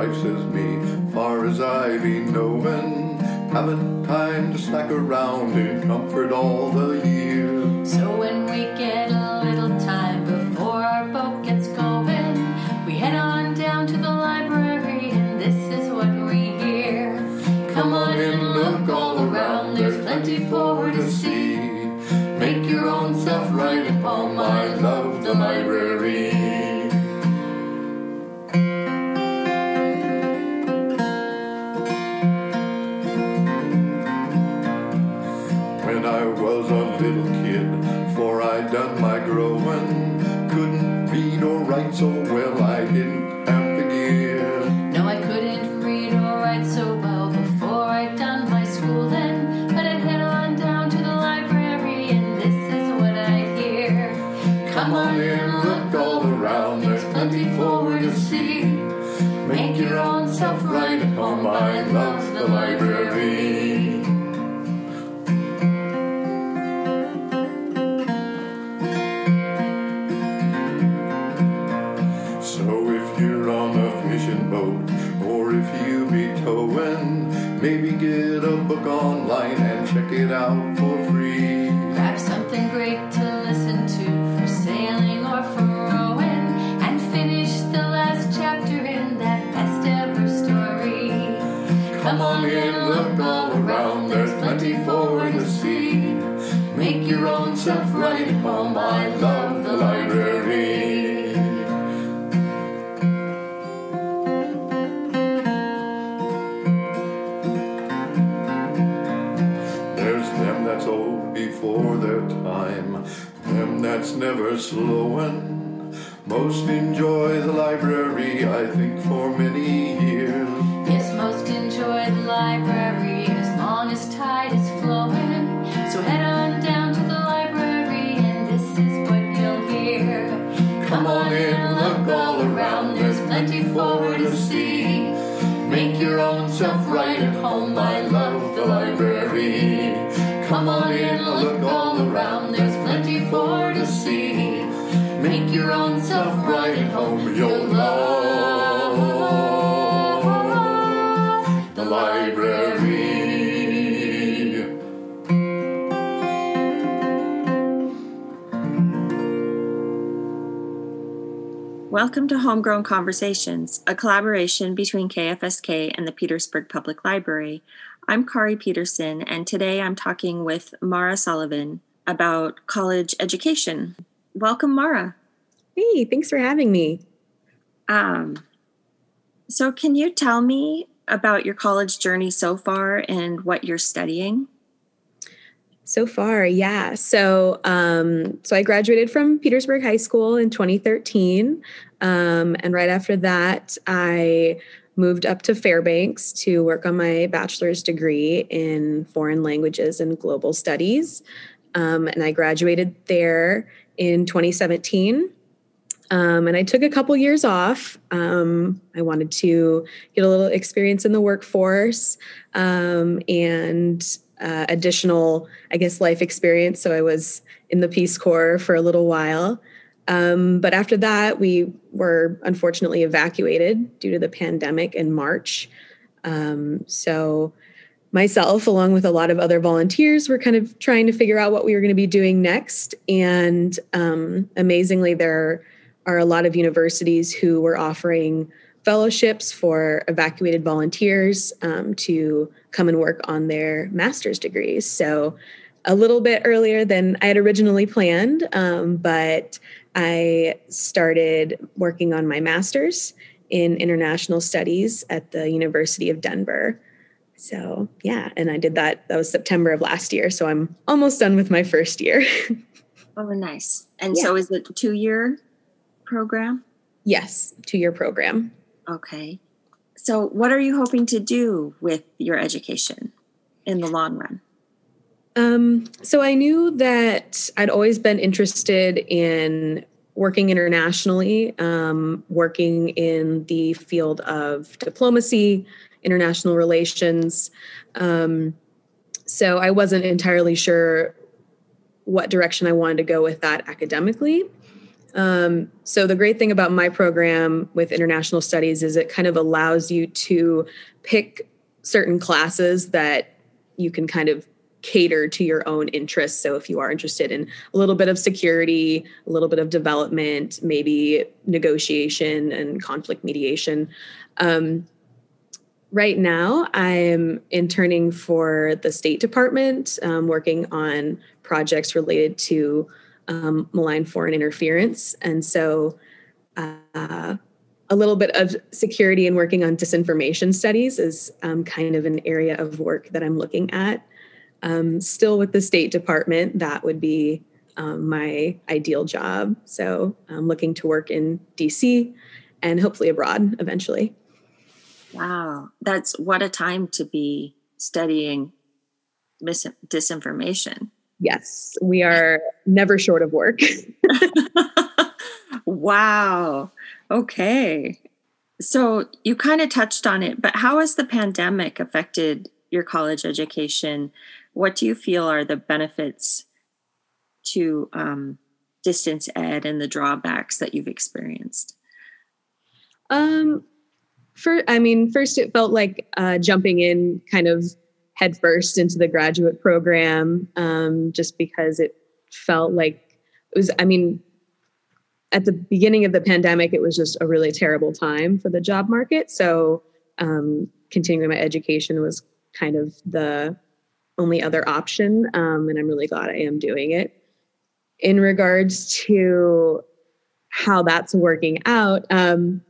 suffices me, far as I be knowing. Haven't time to slack around in comfort all the year. It out for free. Grab something great to listen to for sailing or for rowing, and finish the last chapter in that best ever story. Come on in, look all around, there's plenty for you to see. Make your own self right at home, I love the library. That's never slowing. Most enjoy the library, I think, for many Welcome to Homegrown Conversations, a collaboration between KFSK and the Petersburg Public Library. I'm Kari Peterson, and today I'm talking with Mara Sullivan about college education. Welcome, Mara. Hey, thanks for having me. Um, so, can you tell me about your college journey so far and what you're studying? So far, yeah. So, um, so I graduated from Petersburg High School in 2013, um, and right after that, I moved up to Fairbanks to work on my bachelor's degree in foreign languages and global studies. Um, and I graduated there in 2017. Um, and I took a couple years off. Um, I wanted to get a little experience in the workforce um, and uh, additional, I guess, life experience. So I was in the Peace Corps for a little while. Um, but after that, we were unfortunately evacuated due to the pandemic in March. Um, so myself, along with a lot of other volunteers, were kind of trying to figure out what we were going to be doing next. And um, amazingly, there are a lot of universities who were offering fellowships for evacuated volunteers um, to come and work on their master's degrees. So, a little bit earlier than I had originally planned, um, but I started working on my master's in international studies at the University of Denver. So, yeah, and I did that. That was September of last year. So, I'm almost done with my first year. Oh, nice. And Yeah. so, is it a two year program? yes, two year program. Okay. So, what are you hoping to do with your education in the long run? Um, so I knew that I'd always been interested in working internationally, um, working in the field of diplomacy, international relations. Um, so I wasn't entirely sure what direction I wanted to go with that academically. Um, so the great thing about my program with international studies is it kind of allows you to pick certain classes that you can kind of cater to your own interests. So if you are interested in a little bit of security, a little bit of development, maybe negotiation and conflict mediation. Um, right now, I'm interning for the State Department, um, working on projects related to um, malign foreign interference. And so uh, a little bit of security and working on disinformation studies is um, kind of an area of work that I'm looking at. Um, still with the State Department, that would be um, my ideal job. So I'm looking to work in DC and hopefully abroad eventually. Wow, that's what a time to be studying mis- disinformation. Yes, we are never short of work. wow. Okay. So you kind of touched on it, but how has the pandemic affected your college education? What do you feel are the benefits to um, distance ed and the drawbacks that you've experienced? Um, for I mean, first it felt like uh, jumping in kind of headfirst into the graduate program um, just because it felt like it was, I mean, at the beginning of the pandemic, it was just a really terrible time for the job market. So um, continuing my education was kind of the only other option. Um, and I'm really glad I am doing it. In regards to how that's working out, um,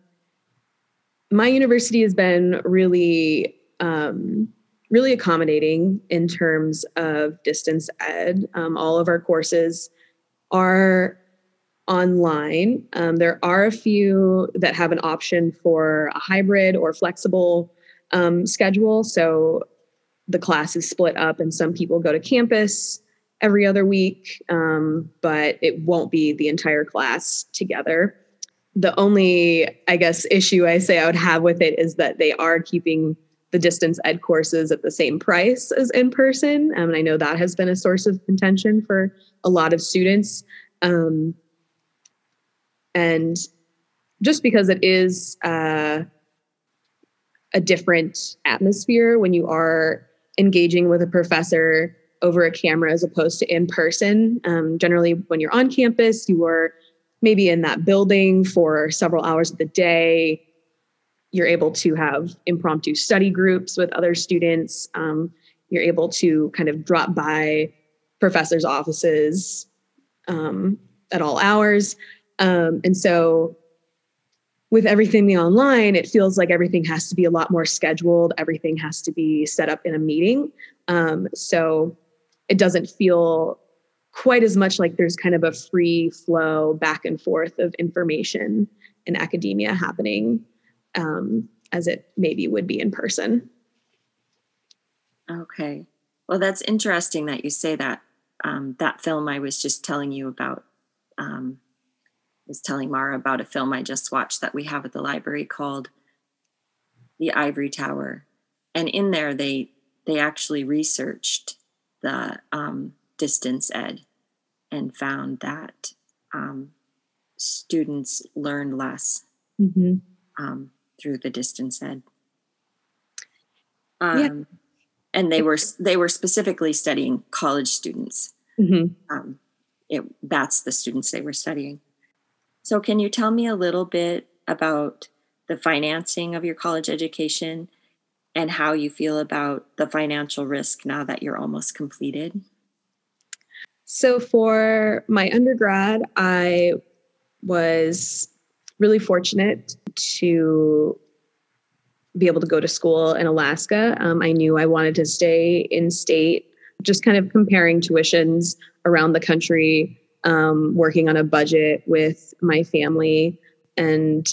my university has been really um, really accommodating in terms of distance ed. Um, all of our courses are online. Um, there are a few that have an option for a hybrid or flexible um, schedule. So the class is split up, and some people go to campus every other week, um, but it won't be the entire class together. The only, I guess, issue I say I would have with it is that they are keeping the distance ed courses at the same price as in person. Um, and I know that has been a source of contention for a lot of students. Um, and just because it is uh, a different atmosphere when you are engaging with a professor over a camera as opposed to in person. Um, generally, when you're on campus, you are maybe in that building for several hours of the day you're able to have impromptu study groups with other students. Um, you're able to kind of drop by professors' offices um, at all hours. Um, and so, with everything online, it feels like everything has to be a lot more scheduled. Everything has to be set up in a meeting. Um, so, it doesn't feel quite as much like there's kind of a free flow back and forth of information in academia happening um, as it maybe would be in person. Okay. Well, that's interesting that you say that. Um, that film I was just telling you about, um, was telling Mara about a film I just watched that we have at the library called The Ivory Tower. And in there, they they actually researched the um, distance ed and found that um, students learn less mm-hmm. um, through the distance ed. Um, yeah. And they were they were specifically studying college students. Mm-hmm. Um, it, that's the students they were studying. So, can you tell me a little bit about the financing of your college education and how you feel about the financial risk now that you're almost completed? So, for my undergrad, I was really fortunate to be able to go to school in Alaska. Um, I knew I wanted to stay in state, just kind of comparing tuitions around the country, um, working on a budget with my family, and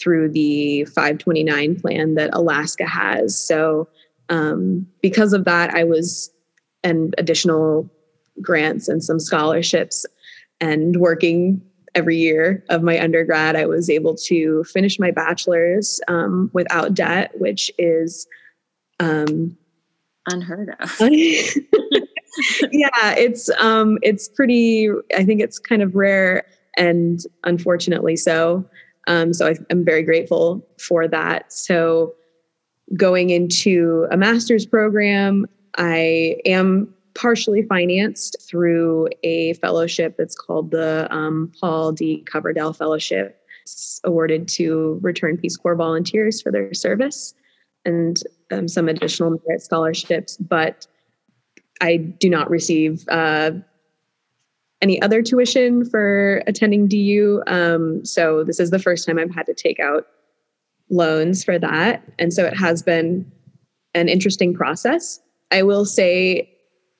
through the 529 plan that Alaska has. So, um, because of that, I was, and additional grants and some scholarships, and working every year of my undergrad, I was able to finish my bachelor's um, without debt, which is um, unheard of. yeah, it's um, it's pretty. I think it's kind of rare. and unfortunately so. Um, so I, I'm very grateful for that. So going into a master's program, I am partially financed through a fellowship that's called the um, Paul D. Coverdell Fellowship. It's awarded to Return Peace Corps volunteers for their service and um, some additional merit scholarships, but I do not receive uh, any other tuition for attending DU. Um, so this is the first time I've had to take out loans for that. And so it has been an interesting process. I will say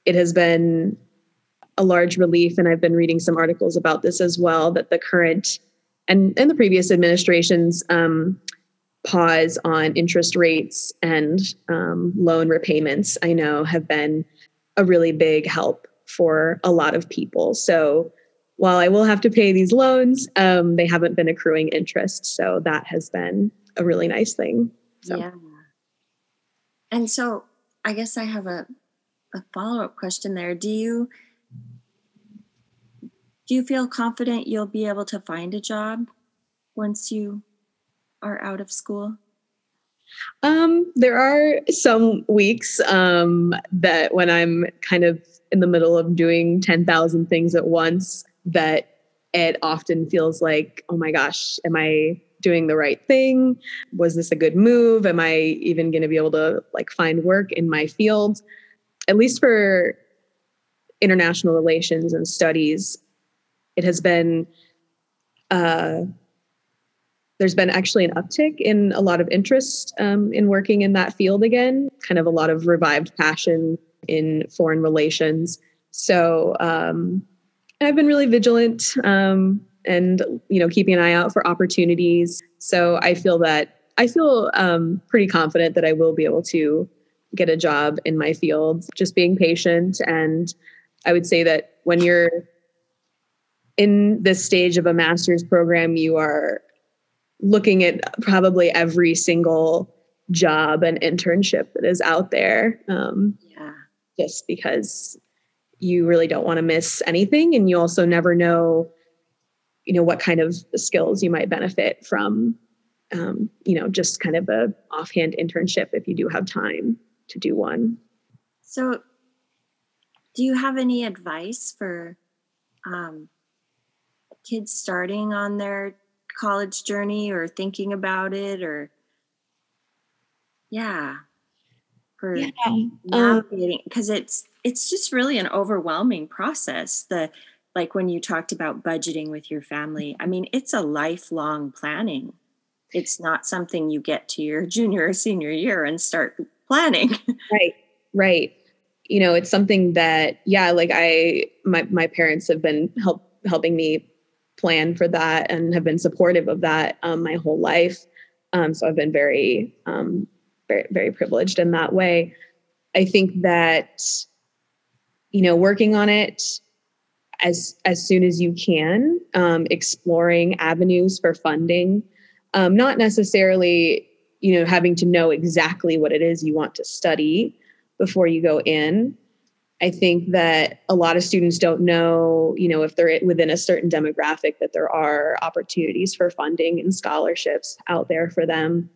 it has been a large relief, and I've been reading some articles about this as well, that the current and, and the previous administration's um, pause on interest rates and um, loan repayments, I know have been a really big help for a lot of people. So while I will have to pay these loans, um, they haven't been accruing interest. So that has been a really nice thing. So. Yeah. And so I guess I have a, a follow up question there. Do you do you feel confident you'll be able to find a job once you are out of school? Um, there are some weeks um, that when I'm kind of in the middle of doing 10,000 things at once, that it often feels like, oh my gosh, am I doing the right thing? Was this a good move? Am I even going to be able to like find work in my field? At least for international relations and studies, it has been uh, there's been actually an uptick in a lot of interest um, in working in that field again, kind of a lot of revived passion in foreign relations. So um, I've been really vigilant um, and you know keeping an eye out for opportunities. So I feel that I feel um, pretty confident that I will be able to get a job in my field. Just being patient, and I would say that when you're in this stage of a master's program, you are looking at probably every single job and internship that is out there. Um, Yeah. just because you really don't want to miss anything, and you also never know, you know, what kind of skills you might benefit from. Um, you know, just kind of a offhand internship if you do have time to do one. So do you have any advice for um, kids starting on their college journey or thinking about it or yeah. For Um, navigating because it's it's just really an overwhelming process the like when you talked about budgeting with your family. I mean it's a lifelong planning. It's not something you get to your junior or senior year and start planning. Right right. You know it's something that yeah like i my, my parents have been help helping me plan for that and have been supportive of that um, my whole life. Um, so i've been very um, very very privileged in that way. I think that you know working on it as as soon as you can um, exploring avenues for funding um, not necessarily you know having to know exactly what it is you want to study before you go in i think that a lot of students don't know you know if they're within a certain demographic that there are opportunities for funding and scholarships out there for them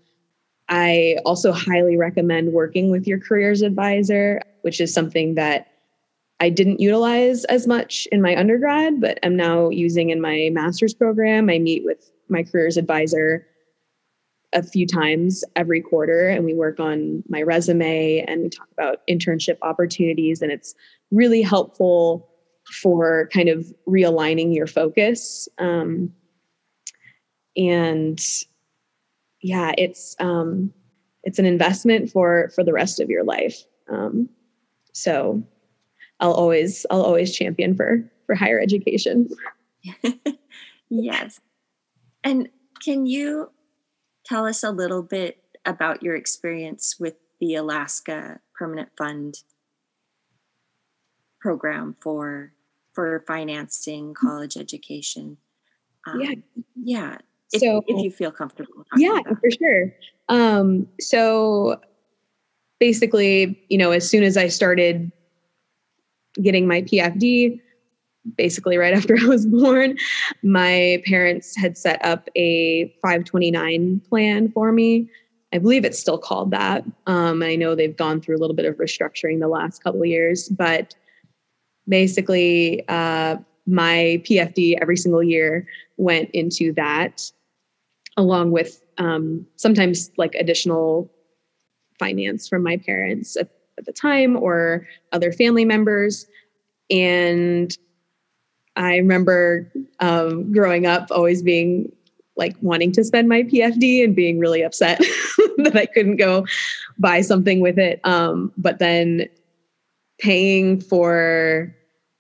i also highly recommend working with your careers advisor which is something that I didn't utilize as much in my undergrad, but I'm now using in my master's program. I meet with my careers advisor a few times every quarter, and we work on my resume and we talk about internship opportunities. And it's really helpful for kind of realigning your focus. Um, and yeah, it's um, it's an investment for for the rest of your life. Um, so I'll always I'll always champion for for higher education. yes. And can you tell us a little bit about your experience with the Alaska Permanent Fund program for for financing college education? Um, Yeah. Yeah. If, So- if you feel comfortable. Yeah, about for sure. Um, so basically, you know, as soon as I started getting my PFD, basically right after I was born, my parents had set up a 529 plan for me. I believe it's still called that. Um, I know they've gone through a little bit of restructuring the last couple of years, but basically, uh, my PFD every single year went into that, along with um, sometimes like additional finance from my parents at, at the time or other family members. And I remember um, growing up always being like wanting to spend my PFD and being really upset that I couldn't go buy something with it. Um, but then paying for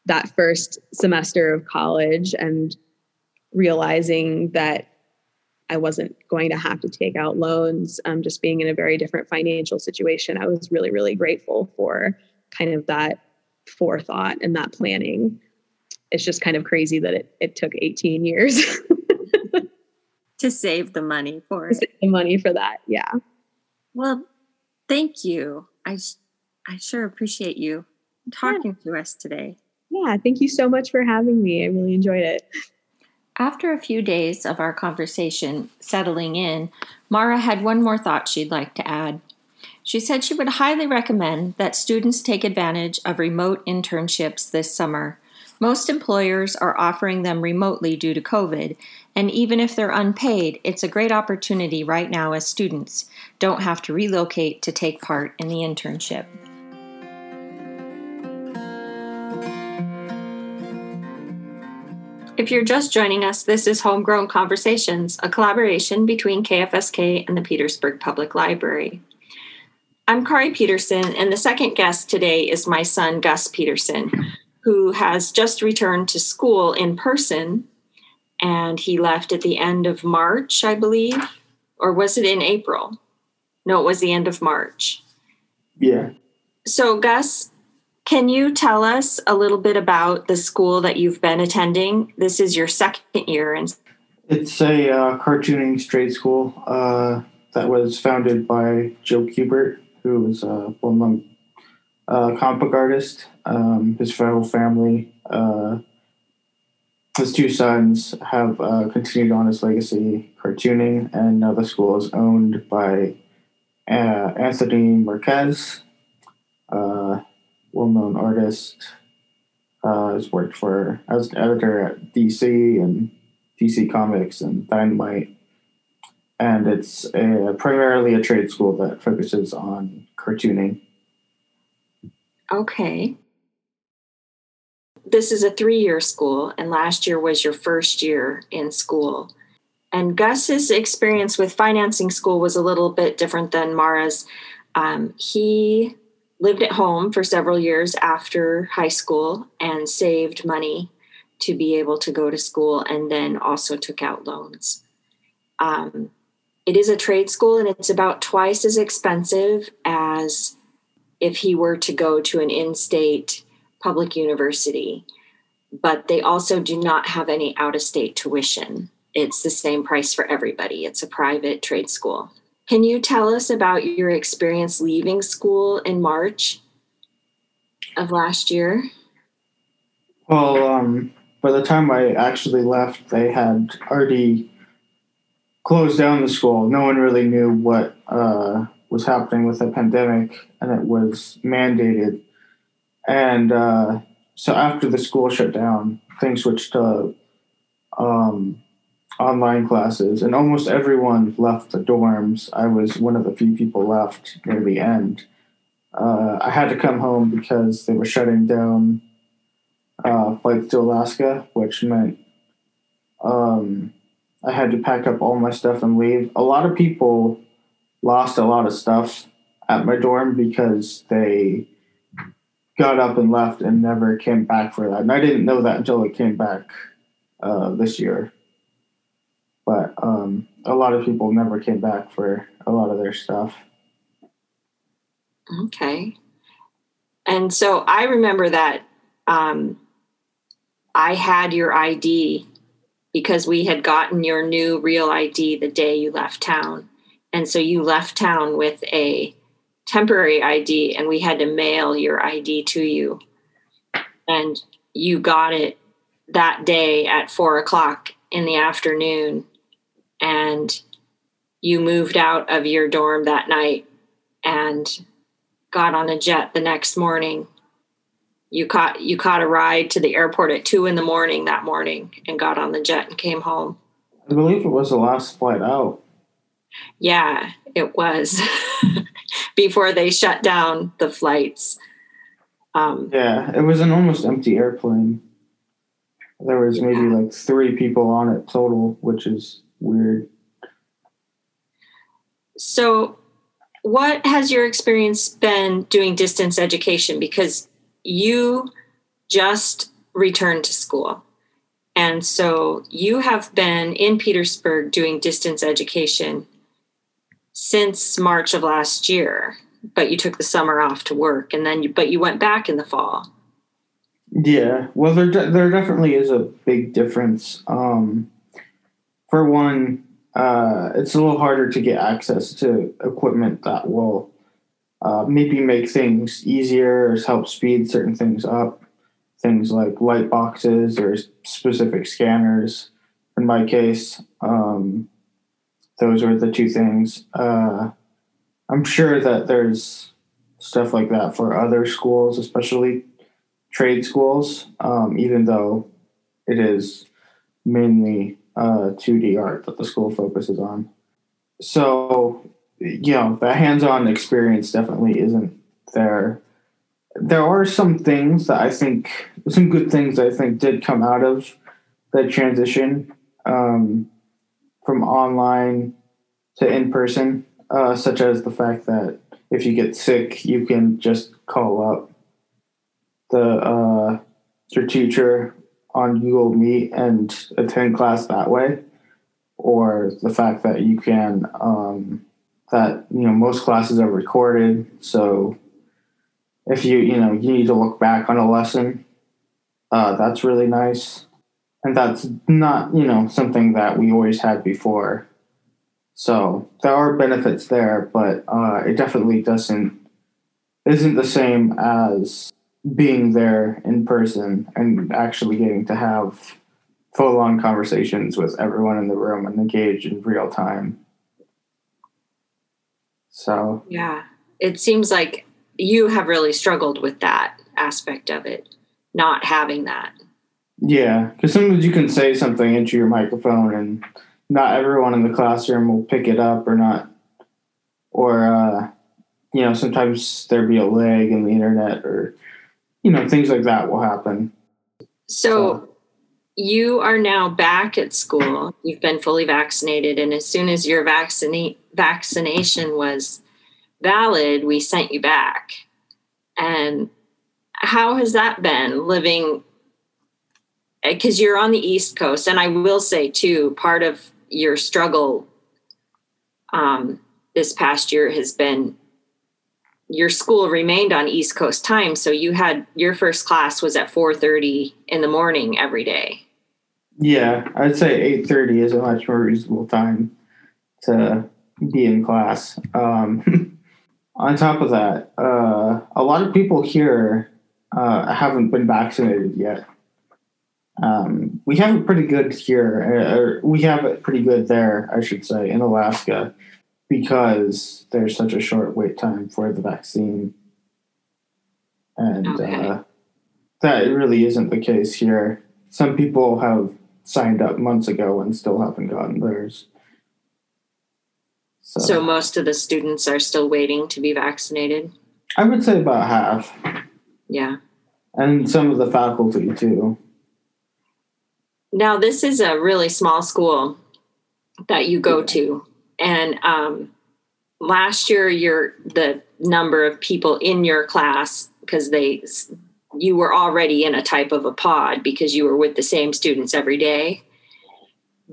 that first semester of college and realizing that I wasn't going to have to take out loans, um, just being in a very different financial situation, I was really, really grateful for kind of that forethought and that planning. It's just kind of crazy that it, it took 18 years to save the money for it. the money for that. Yeah. Well, thank you. I, I sure appreciate you talking yeah. to us today. Yeah, thank you so much for having me. I really enjoyed it. After a few days of our conversation settling in, Mara had one more thought she'd like to add. She said she would highly recommend that students take advantage of remote internships this summer. Most employers are offering them remotely due to COVID, and even if they're unpaid, it's a great opportunity right now as students don't have to relocate to take part in the internship. If you're just joining us, this is Homegrown Conversations, a collaboration between KFSK and the Petersburg Public Library. I'm Kari Peterson, and the second guest today is my son, Gus Peterson, who has just returned to school in person. And he left at the end of March, I believe. Or was it in April? No, it was the end of March. Yeah. So, Gus, can you tell us a little bit about the school that you've been attending? This is your second year. And it's a uh, cartooning straight school uh, that was founded by Joe Kubert, who was a well-known uh, comic artist. Um, his whole family, uh, his two sons, have uh, continued on his legacy cartooning, and now the school is owned by uh, Anthony Marques a well-known artist. Uh, has worked for as an editor at DC and DC Comics and Dynamite, and it's a, primarily a trade school that focuses on cartooning. Okay. This is a three-year school, and last year was your first year in school. And Gus's experience with financing school was a little bit different than Mara's. Um, he lived at home for several years after high school and saved money to be able to go to school and then also took out loans. Um, it is a trade school and it's about twice as expensive as if he were to go to an in state public university. But they also do not have any out of state tuition. It's the same price for everybody. It's a private trade school. Can you tell us about your experience leaving school in March of last year? Well, um, by the time I actually left, they had already closed down the school. No one really knew what uh, was happening with the pandemic, and it was mandated. And uh, so after the school shut down, things switched to um, online classes, and almost everyone left the dorms. I was one of the few people left near the end. Uh, I had to come home because they were shutting down uh, flights to Alaska, which meant um, I had to pack up all my stuff and leave. A lot of people lost a lot of stuff at my dorm because they got up and left and never came back for that. And I didn't know that until it came back uh, this year but um, a lot of people never came back for a lot of their stuff. Okay. And so I remember that um, I had your ID because we had gotten your new real ID the day you left town. And so you left town with a temporary ID, and we had to mail your ID to you. And you got it that day at four o'clock in the afternoon and you moved out of your dorm that night and got on a jet the next morning you caught you caught a ride to the airport at two in the morning that morning and got on the jet and came home I believe it was the last flight out. Yeah it was before they shut down the flights um, Yeah, it was an almost empty airplane. There was maybe Yeah. like three people on it total, which is weird. So, what has your experience been doing distance education? Because you just returned to school. And so you have been in Petersburg doing distance education since March of last year, but you took the summer off to work and then you, but you went back in the fall. Yeah, well, there de- there definitely is a big difference. Um, for one, uh, it's a little harder to get access to equipment that will uh, maybe make things easier or help speed certain things up. Things like light boxes or specific scanners. In my case, um, those are the two things. Uh, I'm sure that there's stuff like that for other schools, especially trade schools, um, even though it is mainly uh, 2D art that the school focuses on. So, you know, the hands on experience definitely isn't there. There are some things that I think, some good things I think did come out of the transition um, from online to in person, uh, such as the fact that if you get sick, you can just call up the uh, your teacher on Google Meet and attend class that way, or the fact that you can um, that you know most classes are recorded, so if you you know you need to look back on a lesson, uh, that's really nice, and that's not you know something that we always had before. So there are benefits there, but uh, it definitely doesn't isn't the same as being there in person and actually getting to have full on conversations with everyone in the room and engage in real time. So, Yeah. It seems like you have really struggled with that aspect of it, not having that. Yeah, because sometimes you can say something into your microphone and not everyone in the classroom will pick it up or not. Or, uh, you know, sometimes there'll be a lag in the internet or, you know, things like that will happen. So you are now back at school. You've been fully vaccinated, and as soon as your vaccinate vaccination was valid, we sent you back. And how has that been living? Because you're on the East Coast, and I will say too, part of your struggle um, this past year has been your school remained on east coast time so you had your first class was at 4.30 in the morning every day Yeah, I'd say eight thirty is a much more reasonable time to be in class. Um, on top of that, uh, a lot of people here uh, haven't been vaccinated yet. Um, we have it pretty good here, or we have it pretty good there, I should say, in Alaska, because there's such a short wait time for the vaccine, and Okay. uh, that really isn't the case here. Some people have signed up months ago and still haven't gotten theirs. So, so most of the students are still waiting to be vaccinated I would say about half, yeah and some of the faculty too. Now this is a really small school that you go to and um, last year your the number of people in your class because they you were already in a type of a pod because you were with the same students every day.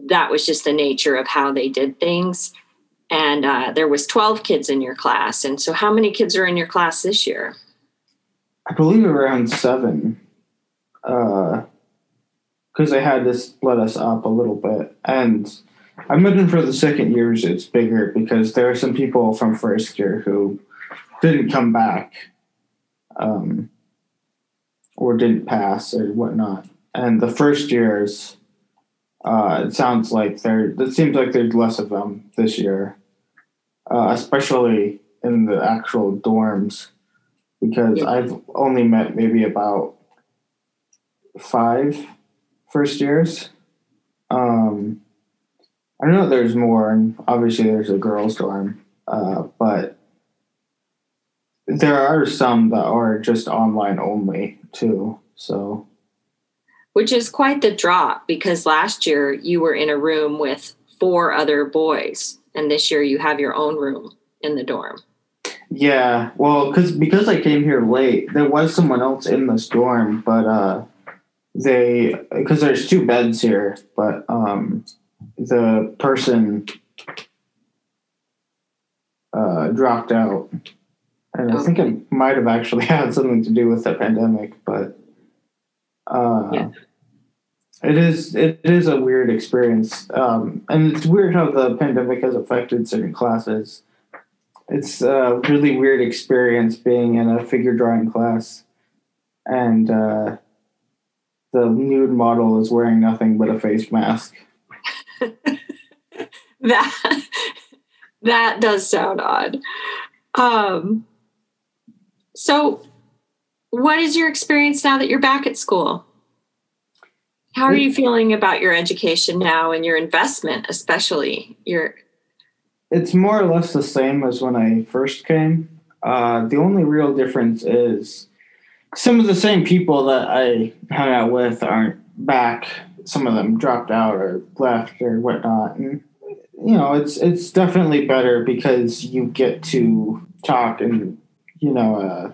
That was just the nature of how they did things. And uh, there was 12 kids in your class and so how many kids are in your class this year? I believe around seven, because they had to split us up a little bit. And I imagine for the second years it's bigger because there are some people from first year who didn't come back, um, or didn't pass or whatnot. and the first years, uh, it sounds like there. It seems like there's less of them this year, uh, especially in the actual dorms, because Yeah. I've only met maybe about five first years. Um, I know there's more, and obviously there's a girls' dorm, uh, but there are some that are just online only too. So which is quite the drop because last year you were in a room with four other boys, and this year you have your own room in the dorm. yeah, well, because because I came here late, there was someone else in this dorm, but uh, they because there's two beds here, but um, the person uh, dropped out, and I think it might have actually had something to do with the pandemic, but uh, Yeah. it is it is a weird experience, um, and it's weird how the pandemic has affected certain classes. It's a really weird experience being in a figure drawing class, and uh, the nude model is wearing nothing but a face mask. That that does sound odd. Um, so, what is your experience now that you're back at school? How are you feeling about your education now and your investment, especially your? It's more or less the same as when I first came. Uh, the only real difference is some of the same people that I hung out with aren't back. Some of them dropped out or left or whatnot, and you know it's it's definitely better because you get to talk and you know uh,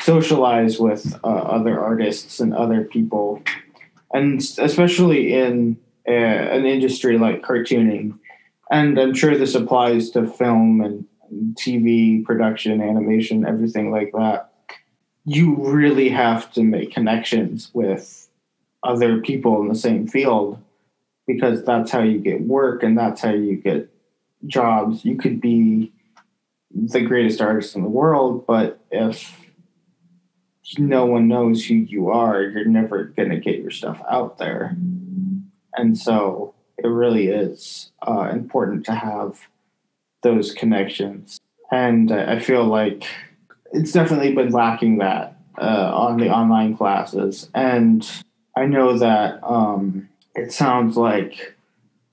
socialize with uh, other artists and other people, and especially in uh, an industry like cartooning and I'm sure this applies to film and TV production, animation, everything like that. You really have to make connections with other people in the same field because that's how you get work and that's how you get jobs. You could be the greatest artist in the world, but if no one knows who you are, you're never going to get your stuff out there. And so it really is uh, important to have those connections. And I feel like it's definitely been lacking that uh, on the online classes. And I know that um, it sounds like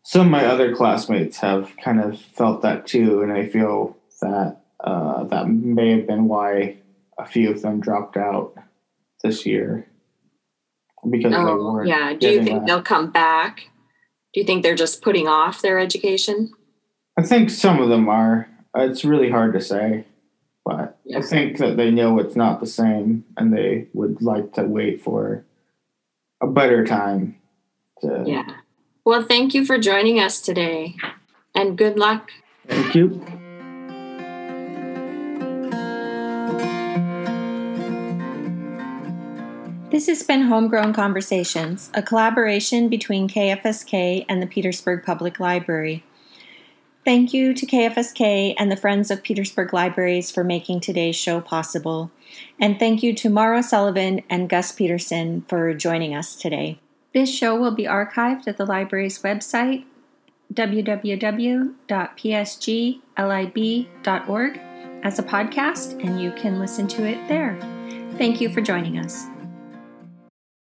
some of my other classmates have kind of felt that too. And I feel that uh, that may have been why a few of them dropped out this year because they Oh, weren't. yeah. Do you think that. they'll come back? Do you think they're just putting off their education? I think some of them are. It's really hard to say, but Yeah. I think that they know it's not the same and they would like to wait for a better time to. Yeah. Well, thank you for joining us today, and good luck. Thank you. This has been Homegrown Conversations, a collaboration between KFSK and the Petersburg Public Library. Thank you to KFSK and the Friends of Petersburg Libraries for making today's show possible. And thank you to Mara Sullivan and Gus Peterson for joining us today. This show will be archived at the library's website, www.psglib.org, as a podcast, and you can listen to it there. Thank you for joining us.